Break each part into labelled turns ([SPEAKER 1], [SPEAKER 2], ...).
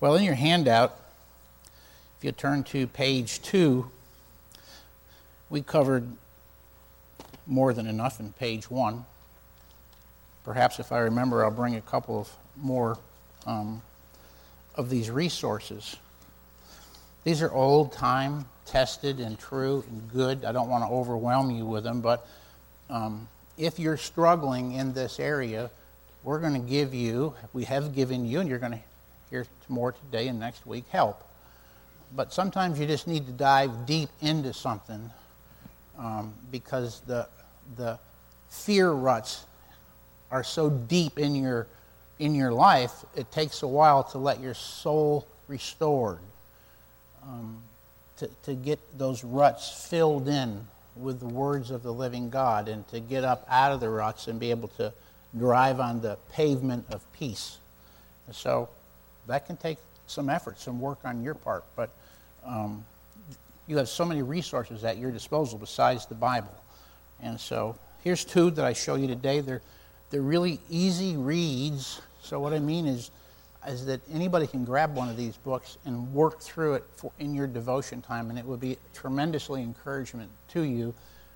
[SPEAKER 1] Well, in your handout, if you turn to page two, we covered more than enough in page one. Perhaps if I remember, I'll bring a couple of more um, of these resources. These are old time, tested, and true and good. I don't want to overwhelm you with them, but um, if you're struggling in this area, we're going to give you, we have given you, and you're going to hear more today and next week, help. But sometimes you just need to dive deep into something um, because the, the fear ruts are so deep in your, in your life, it takes a while to let your soul restored, um, to, to get those ruts filled in with the words of the living God, and to get up out of the ruts and be able to drive on the pavement of peace. So that can take some effort, some work on your part, but um, you have so many resources at your disposal besides the Bible. And so here's two that I show you today. They're, they're really easy reads. So what I mean is, is that anybody can grab one of these books and work through it for, in your devotion time, and it would be tremendously encouragement to you.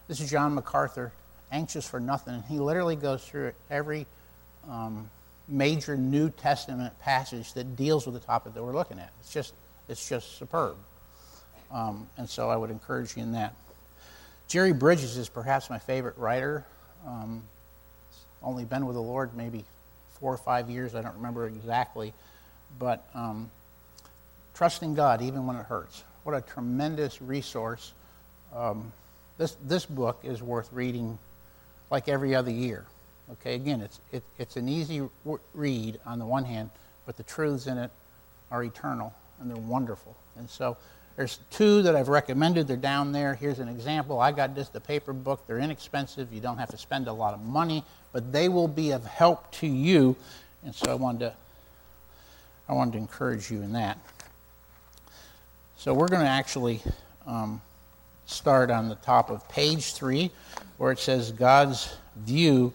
[SPEAKER 1] This is John MacArthur, Anxious for Nothing, and he literally goes through it every um, major New Testament passage that deals with the topic that we're looking at. It's just, it's just superb. Um, and so I would encourage you in that. Jerry Bridges is perhaps my favorite writer. Um, only been with the Lord maybe four or five years, I don't remember exactly. But um, trusting God even when it hurts. What a tremendous resource. Um, this, this book is worth reading like every other year. Okay, again, it's, it, it's an easy read on the one hand, but the truths in it are eternal and they're wonderful. And so there's two that I've recommended. They're down there. Here's an example. I got just the paper book. They're inexpensive. You don't have to spend a lot of money, but they will be of help to you. And so I wanted to, I wanted to encourage you in that. So we're going to actually um, start on the top of page three, where it says God's view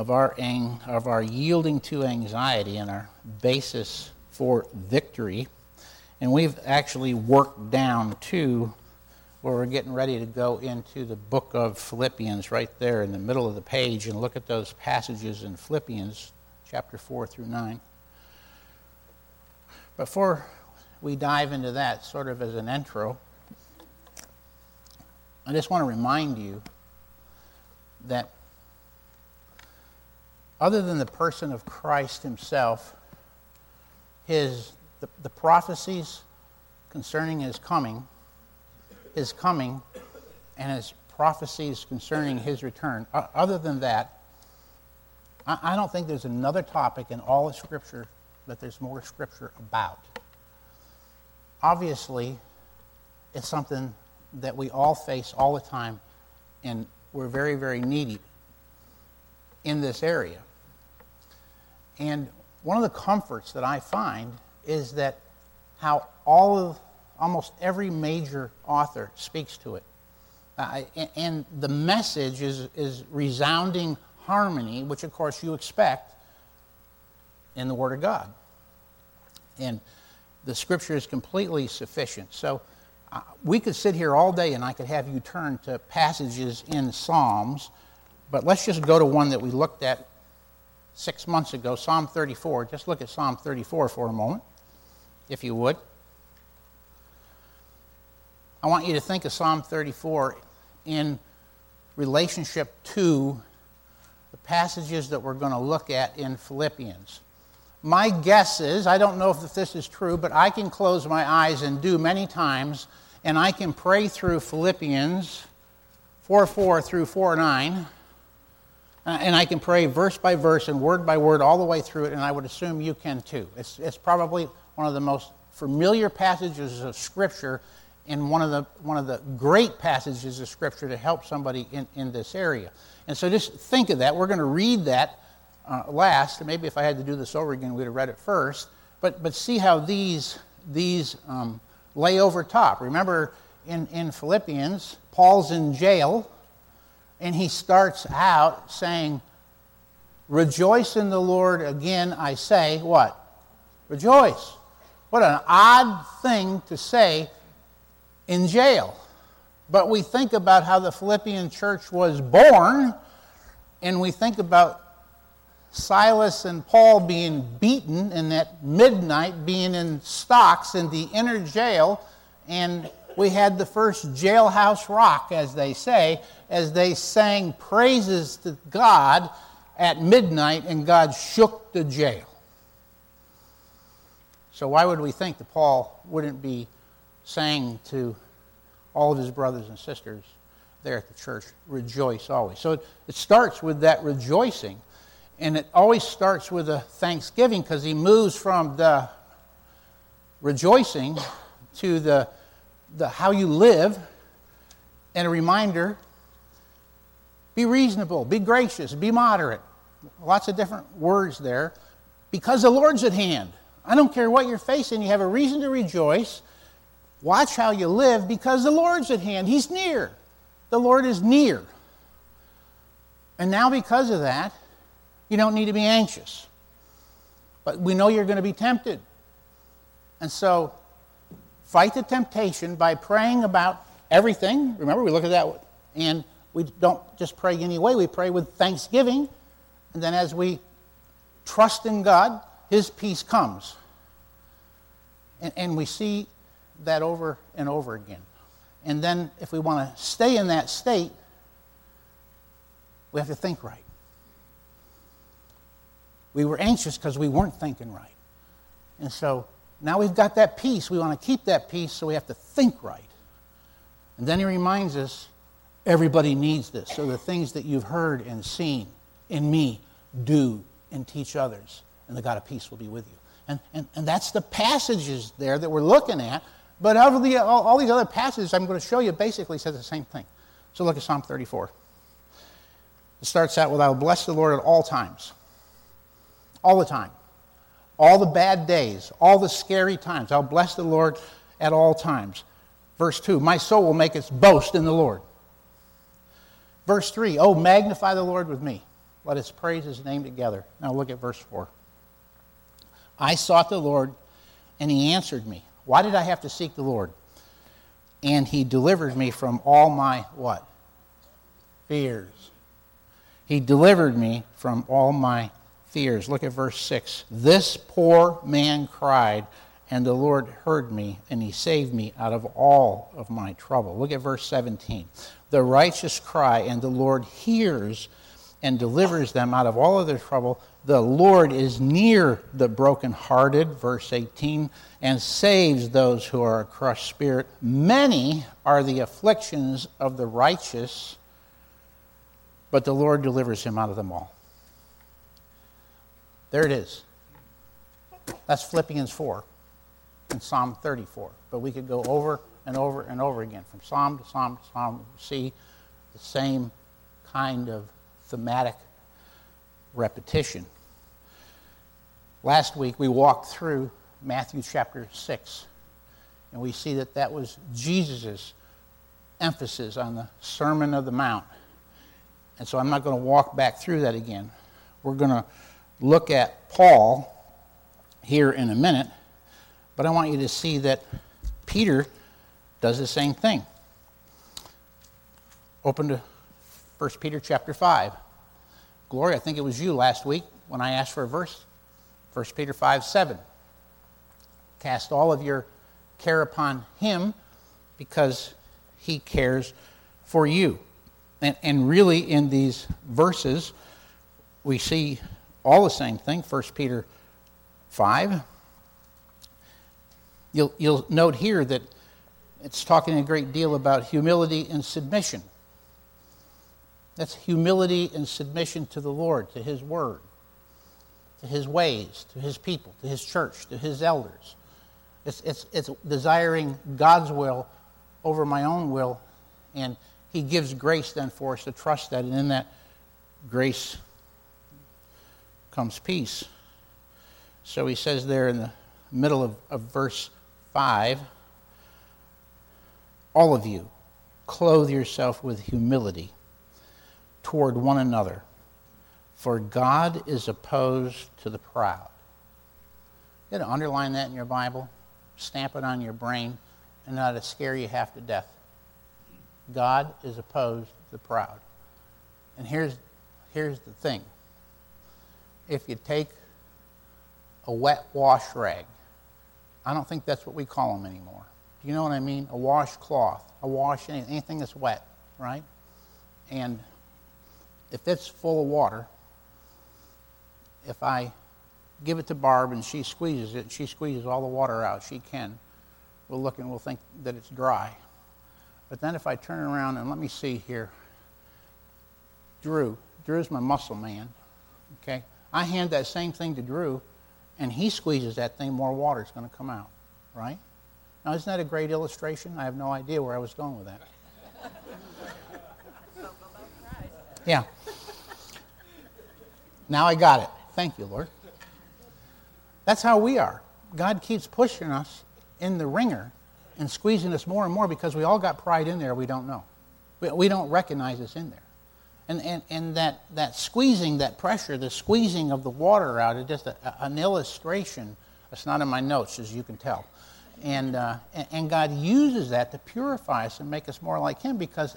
[SPEAKER 1] of our, ang- of our yielding to anxiety and our basis for victory. And we've actually worked down to where we're getting ready to go into the book of Philippians right there in the middle of the page and look at those passages in Philippians chapter 4 through 9. Before we dive into that, sort of as an intro, I just want to remind you that other than the person of Christ himself, his the, the prophecies concerning his coming, his coming, and his prophecies concerning his return. Other than that, I don't think there's another topic in all of Scripture that there's more Scripture about. Obviously, it's something that we all face all the time, and we're very, very needy in this area. And one of the comforts that I find is that how all of almost every major author speaks to it. Uh, and the message is, is resounding harmony, which of course you expect in the Word of God. And the Scripture is completely sufficient. So uh, we could sit here all day and I could have you turn to passages in Psalms, but let's just go to one that we looked at six months ago, Psalm 34. Just look at Psalm 34 for a moment if you would. I want you to think of Psalm 34 in relationship to the passages that we're going to look at in Philippians. My guess is, I don't know if this is true, but I can close my eyes and do many times, and I can pray through Philippians 4 4 through 4 9, uh, and I can pray verse by verse and word by word all the way through it, and I would assume you can too. It's, it's probably one of the most familiar passages of Scripture and one of the, one of the great passages of Scripture to help somebody in, in this area. And so just think of that. We're going to read that uh, last. Maybe if I had to do this over again, we'd have read it first. But, but see how these, these um, lay over top. Remember in, in Philippians, Paul's in jail, and he starts out saying, Rejoice in the Lord again, I say, what? Rejoice. What an odd thing to say in jail. But we think about how the Philippian church was born, and we think about Silas and Paul being beaten, and at midnight being in stocks in the inner jail, and we had the first jailhouse rock, as they say, as they sang praises to God at midnight, and God shook the jail. So, why would we think that Paul wouldn't be saying to all of his brothers and sisters there at the church, rejoice always? So, it, it starts with that rejoicing, and it always starts with a thanksgiving because he moves from the rejoicing to the, the how you live and a reminder be reasonable, be gracious, be moderate. Lots of different words there. Because the Lord's at hand. I don't care what you're facing, you have a reason to rejoice. Watch how you live because the Lord's at hand. He's near. The Lord is near. And now, because of that, you don't need to be anxious. But we know you're going to be tempted. And so, fight the temptation by praying about everything. Remember, we look at that. And we don't just pray anyway, we pray with thanksgiving. And then, as we trust in God, his peace comes. And, and we see that over and over again. And then, if we want to stay in that state, we have to think right. We were anxious because we weren't thinking right. And so now we've got that peace. We want to keep that peace, so we have to think right. And then he reminds us everybody needs this. So the things that you've heard and seen in me, do and teach others and the God of peace will be with you. And, and, and that's the passages there that we're looking at. But of the, all, all these other passages I'm going to show you basically says the same thing. So look at Psalm 34. It starts out with, I will bless the Lord at all times. All the time. All the bad days, all the scary times. I'll bless the Lord at all times. Verse 2 My soul will make its boast in the Lord. Verse 3 Oh, magnify the Lord with me. Let us praise his name together. Now look at verse 4. I sought the Lord, and he answered me. Why did I have to seek the Lord? And he delivered me from all my what? Fears. He delivered me from all my fears. Look at verse 6. This poor man cried, and the Lord heard me, and he saved me out of all of my trouble. Look at verse 17. The righteous cry, and the Lord hears and delivers them out of all of their trouble. The Lord is near the brokenhearted, verse 18, and saves those who are a crushed spirit. Many are the afflictions of the righteous, but the Lord delivers him out of them all. There it is. That's Philippians 4 and Psalm 34. But we could go over and over and over again, from Psalm to Psalm to Psalm, see the same kind of thematic repetition. Last week we walked through Matthew chapter 6, and we see that that was Jesus' emphasis on the Sermon of the Mount. And so I'm not going to walk back through that again. We're going to look at Paul here in a minute, but I want you to see that Peter does the same thing. Open to 1 Peter chapter 5. Gloria, I think it was you last week when I asked for a verse. 1 Peter 5 7. Cast all of your care upon him because he cares for you. And, and really, in these verses, we see all the same thing. 1 Peter 5. You'll, you'll note here that it's talking a great deal about humility and submission. That's humility and submission to the Lord, to His Word, to His ways, to His people, to His church, to His elders. It's, it's, it's desiring God's will over my own will, and He gives grace then for us to trust that, and in that grace comes peace. So He says there in the middle of, of verse 5 all of you, clothe yourself with humility toward one another, for God is opposed to the proud. You to underline that in your Bible. stamp it on your brain, and not to scare you half to death. God is opposed to the proud. And here's, here's the thing if you take a wet wash rag, I don't think that's what we call them anymore. Do you know what I mean? A washcloth, a wash, anything that's wet, right? And if it's full of water, if I give it to Barb and she squeezes it, she squeezes all the water out she can, we'll look and we'll think that it's dry. But then if I turn around and let me see here, Drew, Drew's my muscle man, okay? I hand that same thing to Drew, and he squeezes that thing, more water is going to come out, right? Now, isn't that a great illustration? I have no idea where I was going with that. Yeah. Now I got it. Thank you, Lord. That's how we are. God keeps pushing us in the wringer and squeezing us more and more because we all got pride in there we don't know. We, don't recognize it's in there. And, and, and that, that squeezing, that pressure, the squeezing of the water out is just a, an illustration. It's not in my notes, as you can tell. And, uh, and God uses that to purify us and make us more like Him because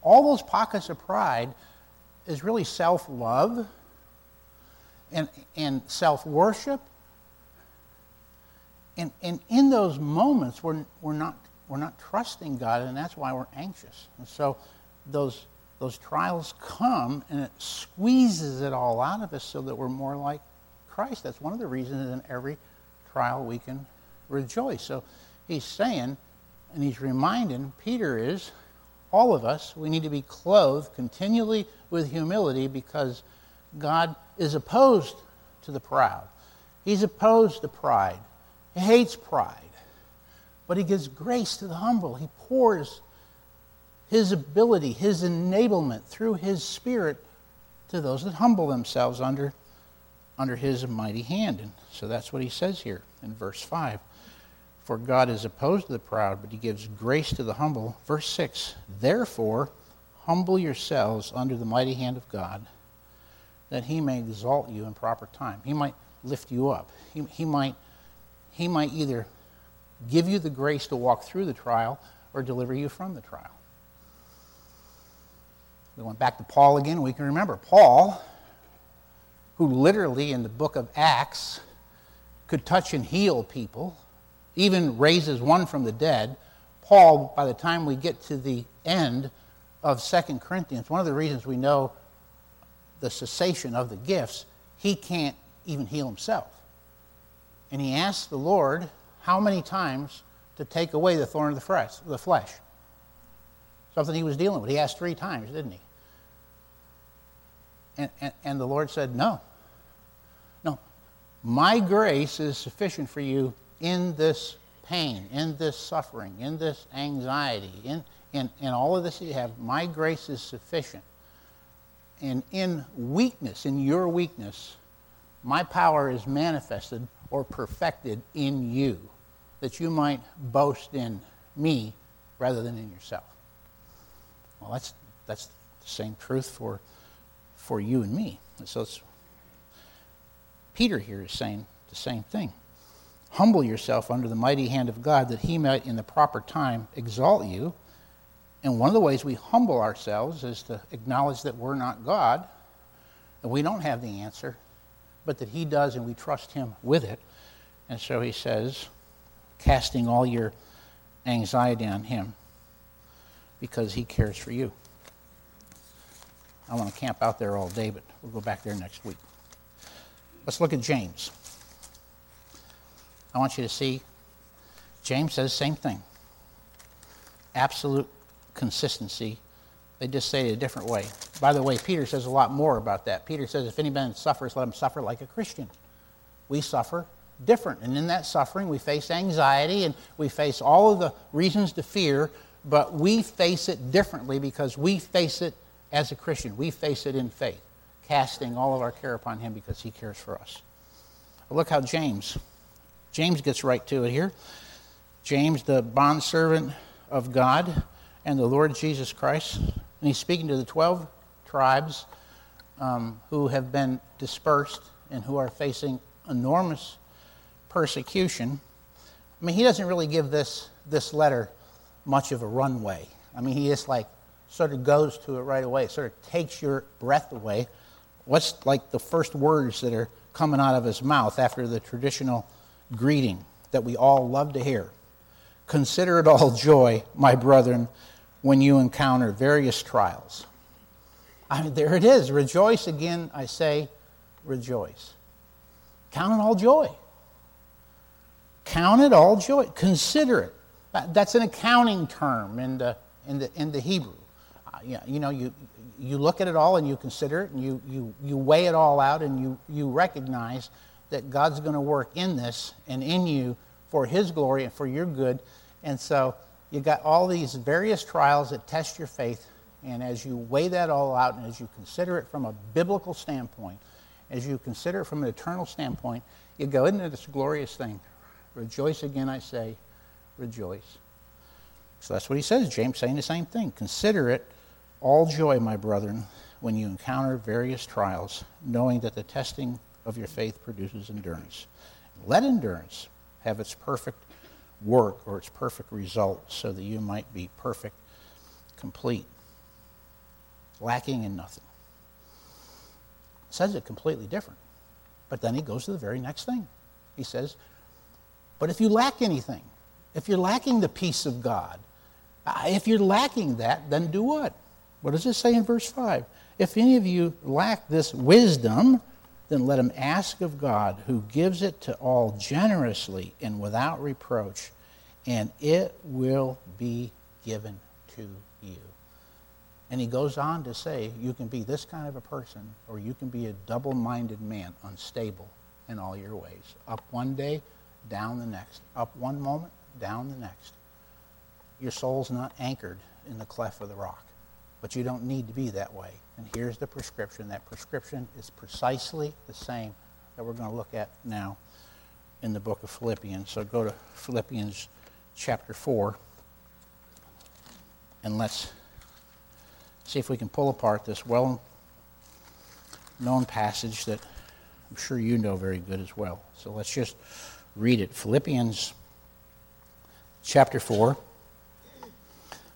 [SPEAKER 1] all those pockets of pride is really self love and, and self worship and, and in those moments, we're, we're, not, we're not trusting God, and that's why we're anxious. And so those, those trials come, and it squeezes it all out of us so that we're more like Christ. That's one of the reasons in every trial we can rejoice. So he's saying, and he's reminding, Peter is, all of us, we need to be clothed continually with humility because God is opposed to the proud. He's opposed to pride. He hates pride, but he gives grace to the humble. He pours his ability, his enablement through his spirit to those that humble themselves under, under his mighty hand. And so that's what he says here in verse 5. For God is opposed to the proud, but he gives grace to the humble. Verse 6 Therefore, humble yourselves under the mighty hand of God, that he may exalt you in proper time. He might lift you up. He, he might he might either give you the grace to walk through the trial or deliver you from the trial. We went back to Paul again. We can remember Paul, who literally in the book of Acts could touch and heal people, even raises one from the dead. Paul, by the time we get to the end of Second Corinthians, one of the reasons we know the cessation of the gifts, he can't even heal himself and he asked the Lord how many times to take away the thorn of the flesh, the flesh. Something he was dealing with. He asked three times, didn't he? And, and, and the Lord said, No. No. My grace is sufficient for you in this pain, in this suffering, in this anxiety, in, in, in all of this you have. My grace is sufficient. And in weakness, in your weakness, my power is manifested or perfected in you, that you might boast in me rather than in yourself. Well, that's, that's the same truth for, for you and me. And So Peter here is saying the same thing. Humble yourself under the mighty hand of God that he might in the proper time exalt you. And one of the ways we humble ourselves is to acknowledge that we're not God, and we don't have the answer, but that He does and we trust Him with it. And so He says, casting all your anxiety on Him because He cares for you. I want to camp out there all day, but we'll go back there next week. Let's look at James. I want you to see James says the same thing. Absolute consistency they just say it a different way. By the way, Peter says a lot more about that. Peter says, if any man suffers, let him suffer like a Christian. We suffer different. And in that suffering, we face anxiety and we face all of the reasons to fear, but we face it differently because we face it as a Christian. We face it in faith, casting all of our care upon him because he cares for us. look how James, James gets right to it here. James, the bondservant of God and the Lord Jesus Christ, and he's speaking to the 12 tribes um, who have been dispersed and who are facing enormous persecution. I mean, he doesn't really give this, this letter much of a runway. I mean, he just like sort of goes to it right away, sort of takes your breath away. What's like the first words that are coming out of his mouth after the traditional greeting that we all love to hear? Consider it all joy, my brethren, when you encounter various trials. I mean, there it is. Rejoice again, I say, rejoice. Count it all joy. Count it all joy. Consider it. That's an accounting term in the, in the, in the Hebrew. You know, you, you look at it all and you consider it and you, you, you weigh it all out and you, you recognize that God's going to work in this and in you for His glory and for your good. And so you got all these various trials that test your faith. And as you weigh that all out and as you consider it from a biblical standpoint, as you consider it from an eternal standpoint, you go, isn't it this glorious thing? Rejoice again, I say, rejoice. So that's what he says. James saying the same thing. Consider it all joy, my brethren, when you encounter various trials, knowing that the testing of your faith produces endurance. Let endurance have its perfect work or its perfect result so that you might be perfect, complete, lacking in nothing. Says it completely different. But then he goes to the very next thing. He says, But if you lack anything, if you're lacking the peace of God, uh, if you're lacking that, then do what? What does it say in verse 5? If any of you lack this wisdom, then let him ask of God, who gives it to all generously and without reproach, and it will be given to you. And he goes on to say, you can be this kind of a person, or you can be a double minded man, unstable in all your ways. Up one day, down the next. Up one moment, down the next. Your soul's not anchored in the cleft of the rock. But you don't need to be that way. And here's the prescription. That prescription is precisely the same that we're going to look at now in the book of Philippians. So go to Philippians chapter 4 and let's see if we can pull apart this well known passage that I'm sure you know very good as well. So let's just read it. Philippians chapter 4.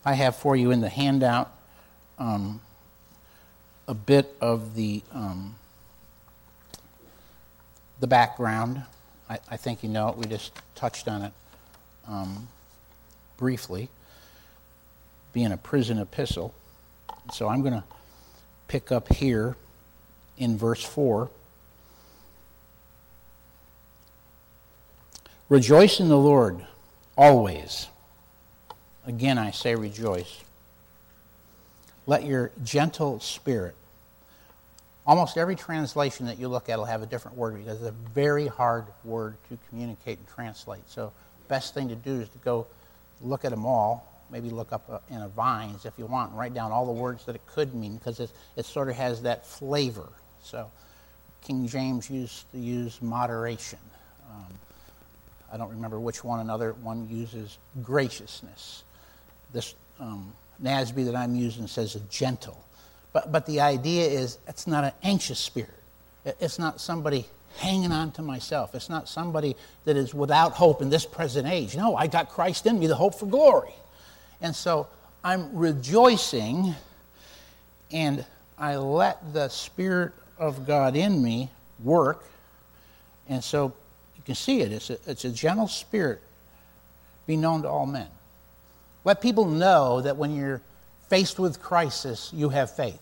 [SPEAKER 1] I have for you in the handout um, a bit of the, um, the background. I, I, think you know it. We just touched on it um, briefly, being a prison epistle. So I'm going to pick up here in verse 4. Rejoice in the Lord always. Again, I say rejoice. Let your gentle spirit. Almost every translation that you look at will have a different word because it's a very hard word to communicate and translate. So, best thing to do is to go look at them all. Maybe look up in a Vines if you want and write down all the words that it could mean because it, it sort of has that flavor. So, King James used to use moderation. Um, I don't remember which one another one uses graciousness. This um, NASB that I'm using says a gentle. But, but the idea is it's not an anxious spirit. It's not somebody hanging on to myself. It's not somebody that is without hope in this present age. No, I got Christ in me, the hope for glory. And so I'm rejoicing and I let the Spirit of God in me work. And so you can see it. It's a, it's a gentle spirit be known to all men. Let people know that when you're faced with crisis, you have faith.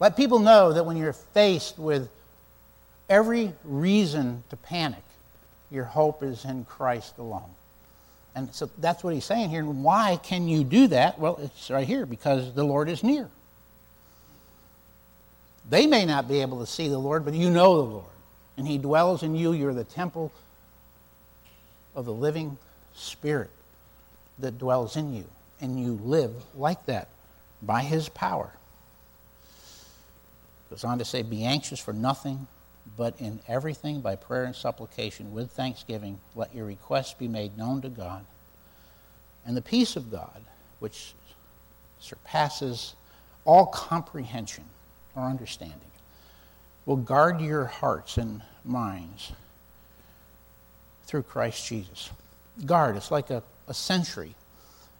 [SPEAKER 1] Let people know that when you're faced with every reason to panic, your hope is in Christ alone. And so that's what he's saying here. And why can you do that? Well, it's right here because the Lord is near. They may not be able to see the Lord, but you know the Lord. And he dwells in you. You're the temple of the living Spirit that dwells in you. And you live like that by his power. Goes on to say, Be anxious for nothing, but in everything by prayer and supplication with thanksgiving, let your requests be made known to God. And the peace of God, which surpasses all comprehension or understanding, will guard your hearts and minds through Christ Jesus. guard. It's like a, a sentry.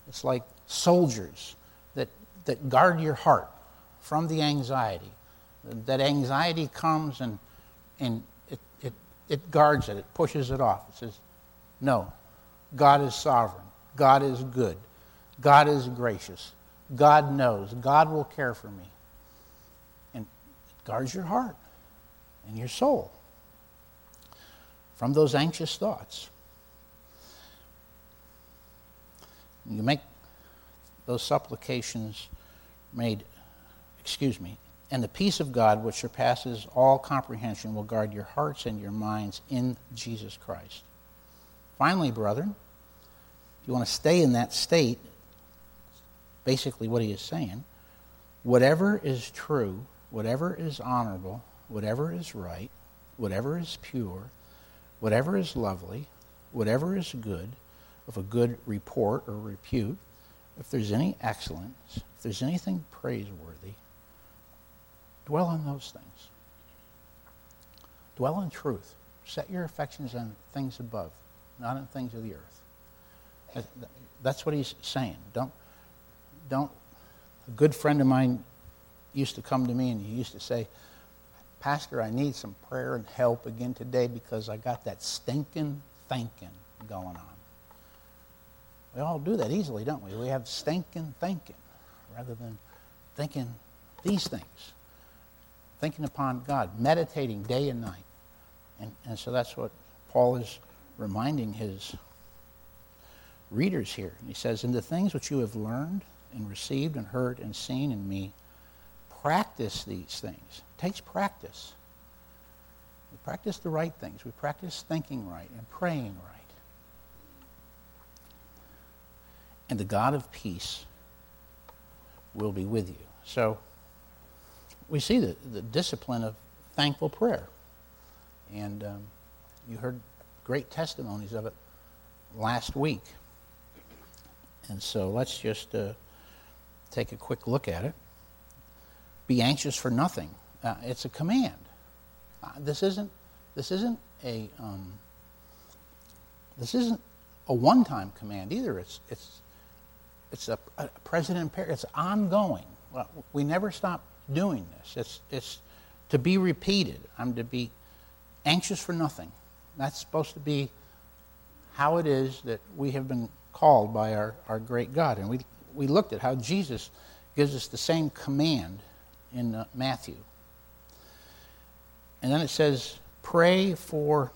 [SPEAKER 1] It's like soldiers that, that guard your heart from the anxiety. That anxiety comes and, and it, it, it guards it, it pushes it off. It says, No, God is sovereign. God is good. God is gracious. God knows. God will care for me. And it guards your heart and your soul from those anxious thoughts. You make those supplications made, excuse me, and the peace of God, which surpasses all comprehension, will guard your hearts and your minds in Jesus Christ. Finally, brethren, if you want to stay in that state, basically what he is saying, whatever is true, whatever is honorable, whatever is right, whatever is pure, whatever is lovely, whatever is good, of a good report or repute, if there's any excellence, if there's anything praiseworthy, dwell on those things. Dwell in truth. Set your affections on things above, not on things of the earth. That's what he's saying. Don't, don't. A good friend of mine used to come to me and he used to say, Pastor, I need some prayer and help again today because I got that stinking thinking going on. We all do that easily, don't we? We have stinking thinking rather than thinking these things. Thinking upon God, meditating day and night. And, and so that's what Paul is reminding his readers here. He says, In the things which you have learned and received and heard and seen in me, practice these things. It takes practice. We practice the right things. We practice thinking right and praying right. And the God of peace will be with you. So we see the, the discipline of thankful prayer. And um, you heard great testimonies of it last week. And so let's just uh, take a quick look at it. Be anxious for nothing. Uh, it's a command. Uh, this isn't. This isn't a. Um, this isn't a one-time command either. It's it's it's a, a imperative. It's ongoing. Well, we never stop doing this. It's it's to be repeated. I'm to be anxious for nothing. That's supposed to be how it is that we have been called by our, our great God. And we, we looked at how Jesus gives us the same command in uh, Matthew. And then it says, pray for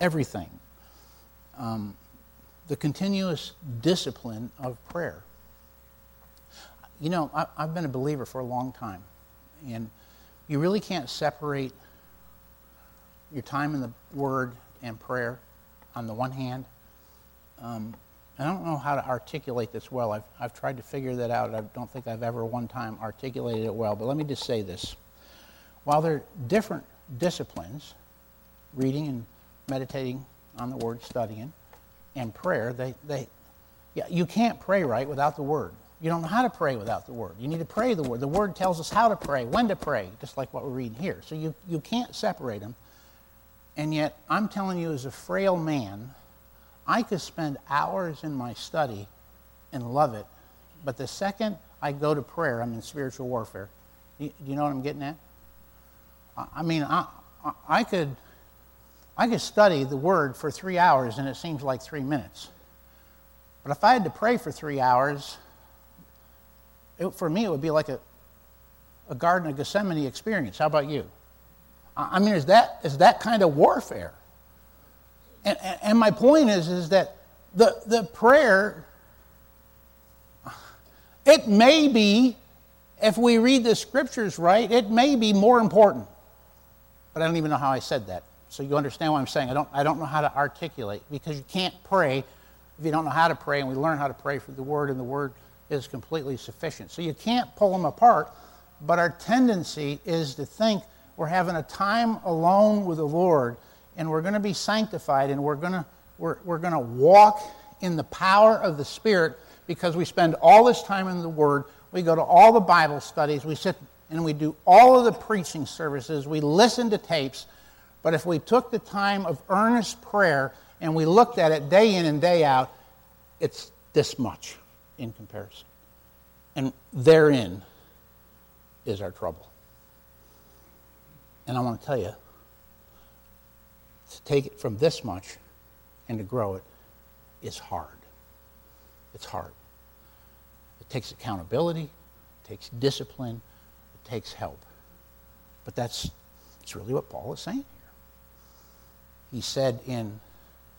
[SPEAKER 1] everything. Um, the continuous discipline of prayer. You know, I, I've been a believer for a long time, and you really can't separate your time in the Word and prayer on the one hand. Um, I don't know how to articulate this well. I've, I've tried to figure that out. I don't think I've ever one time articulated it well, but let me just say this. While they're different disciplines, reading and meditating on the Word, studying, and prayer, they, they, yeah, you can't pray right without the Word. You don't know how to pray without the Word. You need to pray the Word. The Word tells us how to pray, when to pray, just like what we're reading here. So you, you can't separate them. And yet, I'm telling you, as a frail man, I could spend hours in my study and love it, but the second I go to prayer, I'm in spiritual warfare. Do you know what I'm getting at? I mean, I, I, could, I could study the Word for three hours and it seems like three minutes. But if I had to pray for three hours, it, for me, it would be like a, a Garden of Gethsemane experience. How about you? I mean, is that, is that kind of warfare? And, and my point is, is that the, the prayer, it may be, if we read the scriptures right, it may be more important. But I don't even know how I said that. So you understand what I'm saying. I don't, I don't know how to articulate because you can't pray if you don't know how to pray, and we learn how to pray through the Word, and the Word is completely sufficient. So you can't pull them apart, but our tendency is to think we're having a time alone with the Lord and we're going to be sanctified and we're going to we're, we're going to walk in the power of the Spirit because we spend all this time in the Word. We go to all the Bible studies. We sit and we do all of the preaching services. We listen to tapes. But if we took the time of earnest prayer and we looked at it day in and day out, it's this much in comparison. And therein is our trouble. And I want to tell you, to take it from this much and to grow it is hard. It's hard. It takes accountability, it takes discipline, it takes help. But that's, that's really what Paul is saying here. He said in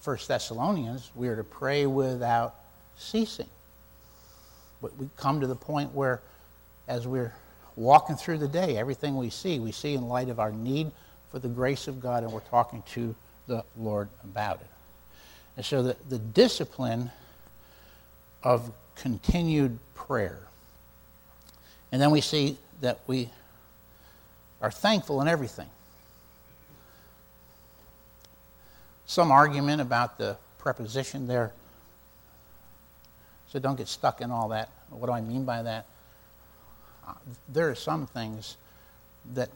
[SPEAKER 1] 1 Thessalonians, we are to pray without ceasing. But we come to the point where, as we're walking through the day, everything we see, we see in light of our need for the grace of God, and we're talking to the Lord about it. And so the, the discipline of continued prayer. And then we see that we are thankful in everything. Some argument about the preposition there. So don't get stuck in all that. What do I mean by that? Uh, there are some things that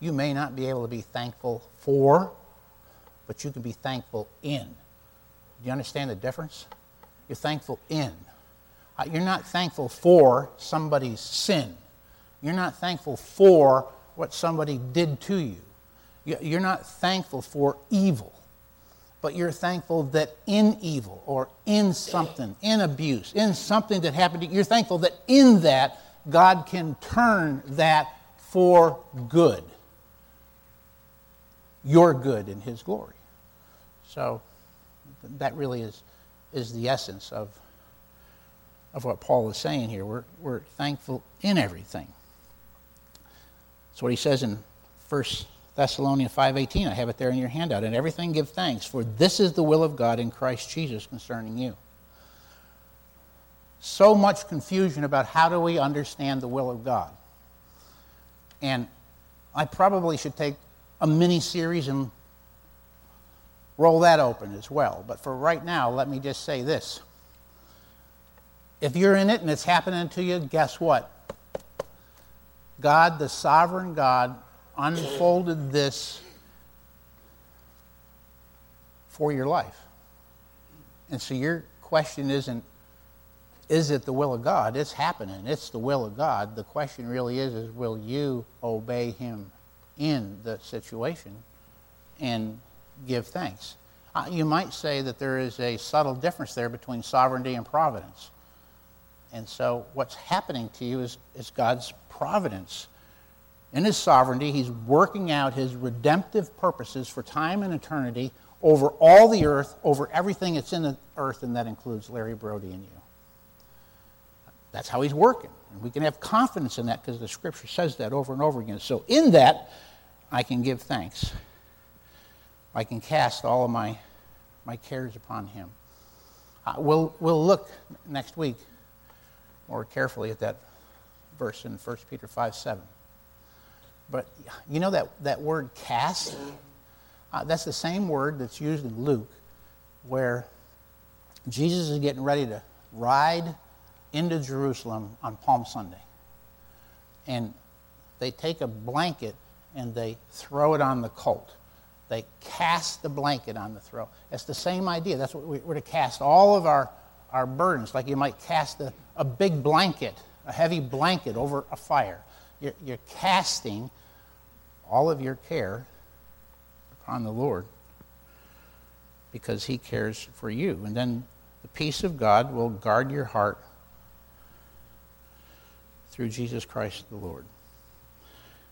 [SPEAKER 1] you may not be able to be thankful for, but you can be thankful in. Do you understand the difference? You're thankful in. Uh, you're not thankful for somebody's sin. You're not thankful for what somebody did to you. You're not thankful for evil, but you're thankful that in evil or in something, in abuse, in something that happened to you, you're thankful that in that God can turn that for good. Your good in His glory. So that really is, is the essence of, of what Paul is saying here. We're, we're thankful in everything. That's what he says in 1 Thessalonians 5.18. I have it there in your handout. And everything give thanks, for this is the will of God in Christ Jesus concerning you. So much confusion about how do we understand the will of God. And I probably should take a mini series and roll that open as well. But for right now, let me just say this. If you're in it and it's happening to you, guess what? God, the sovereign God, unfolded this for your life. And so your question isn't, is it the will of God? It's happening. It's the will of God. The question really is, is will you obey him in the situation and give thanks. Uh, you might say that there is a subtle difference there between sovereignty and providence. And so what's happening to you is, is God's providence. In his sovereignty, he's working out his redemptive purposes for time and eternity over all the earth, over everything that's in the earth, and that includes Larry Brodie and you. That's how he's working. And we can have confidence in that because the scripture says that over and over again. So, in that, I can give thanks. I can cast all of my, my cares upon him. Uh, we'll, we'll look next week more carefully at that verse in 1 Peter 5 7. But you know that, that word cast? Uh, that's the same word that's used in Luke where Jesus is getting ready to ride into Jerusalem on Palm Sunday. And they take a blanket and they throw it on the colt. They cast the blanket on the throw. It's the same idea. That's what we, are to cast all of our, our burdens, like you might cast a, a big blanket, a heavy blanket over a fire. You're, you're casting all of your care upon the Lord because He cares for you. And then the peace of God will guard your heart through Jesus Christ the Lord.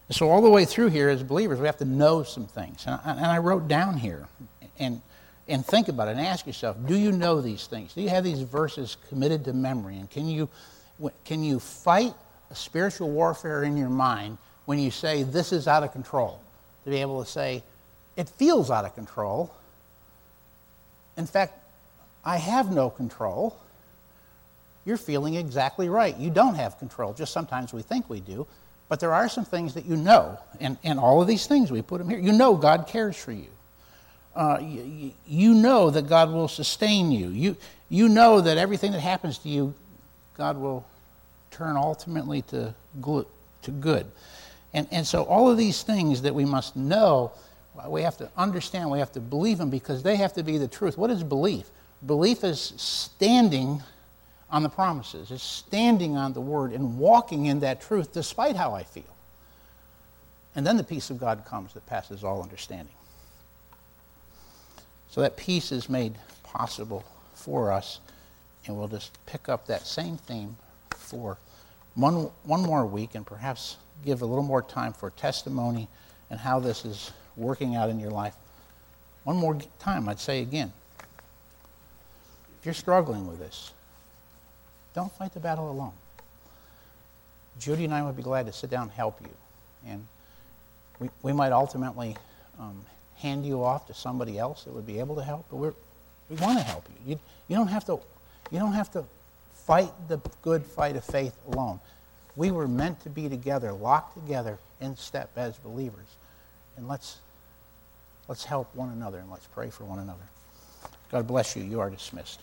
[SPEAKER 1] And So, all the way through here, as believers, we have to know some things. And I, and I wrote down here, and, and think about it and ask yourself do you know these things? Do you have these verses committed to memory? And can you, can you fight spiritual warfare in your mind when you say, this is out of control? To be able to say, it feels out of control. In fact, I have no control. You're feeling exactly right. You don't have control, just sometimes we think we do. But there are some things that you know, and, and all of these things, we put them here. You know God cares for you. Uh, you, you know that God will sustain you. you. You know that everything that happens to you, God will turn ultimately to, to good. And, and so all of these things that we must know We have to understand, we have to believe them because they have to be the truth. What is belief? Belief is standing on the promises, is standing on the word and walking in that truth despite how I feel. And then the peace of God comes that passes all understanding. So that peace is made possible for us, and we'll just pick up that same theme for one, one more week and perhaps give a little more time for testimony and how this is working out in your life. One more time, I'd say again if you're struggling with this, don't fight the battle alone. Judy and I would be glad to sit down and help you. And we, we might ultimately um, hand you off to somebody else that would be able to help, but we're, we want to help you. you. You don't have to, you don't have to fight the good fight of faith alone. We were meant to be together, locked together in step as believers. And let's, let's help one another and let's pray for one another. God bless you. You are dismissed.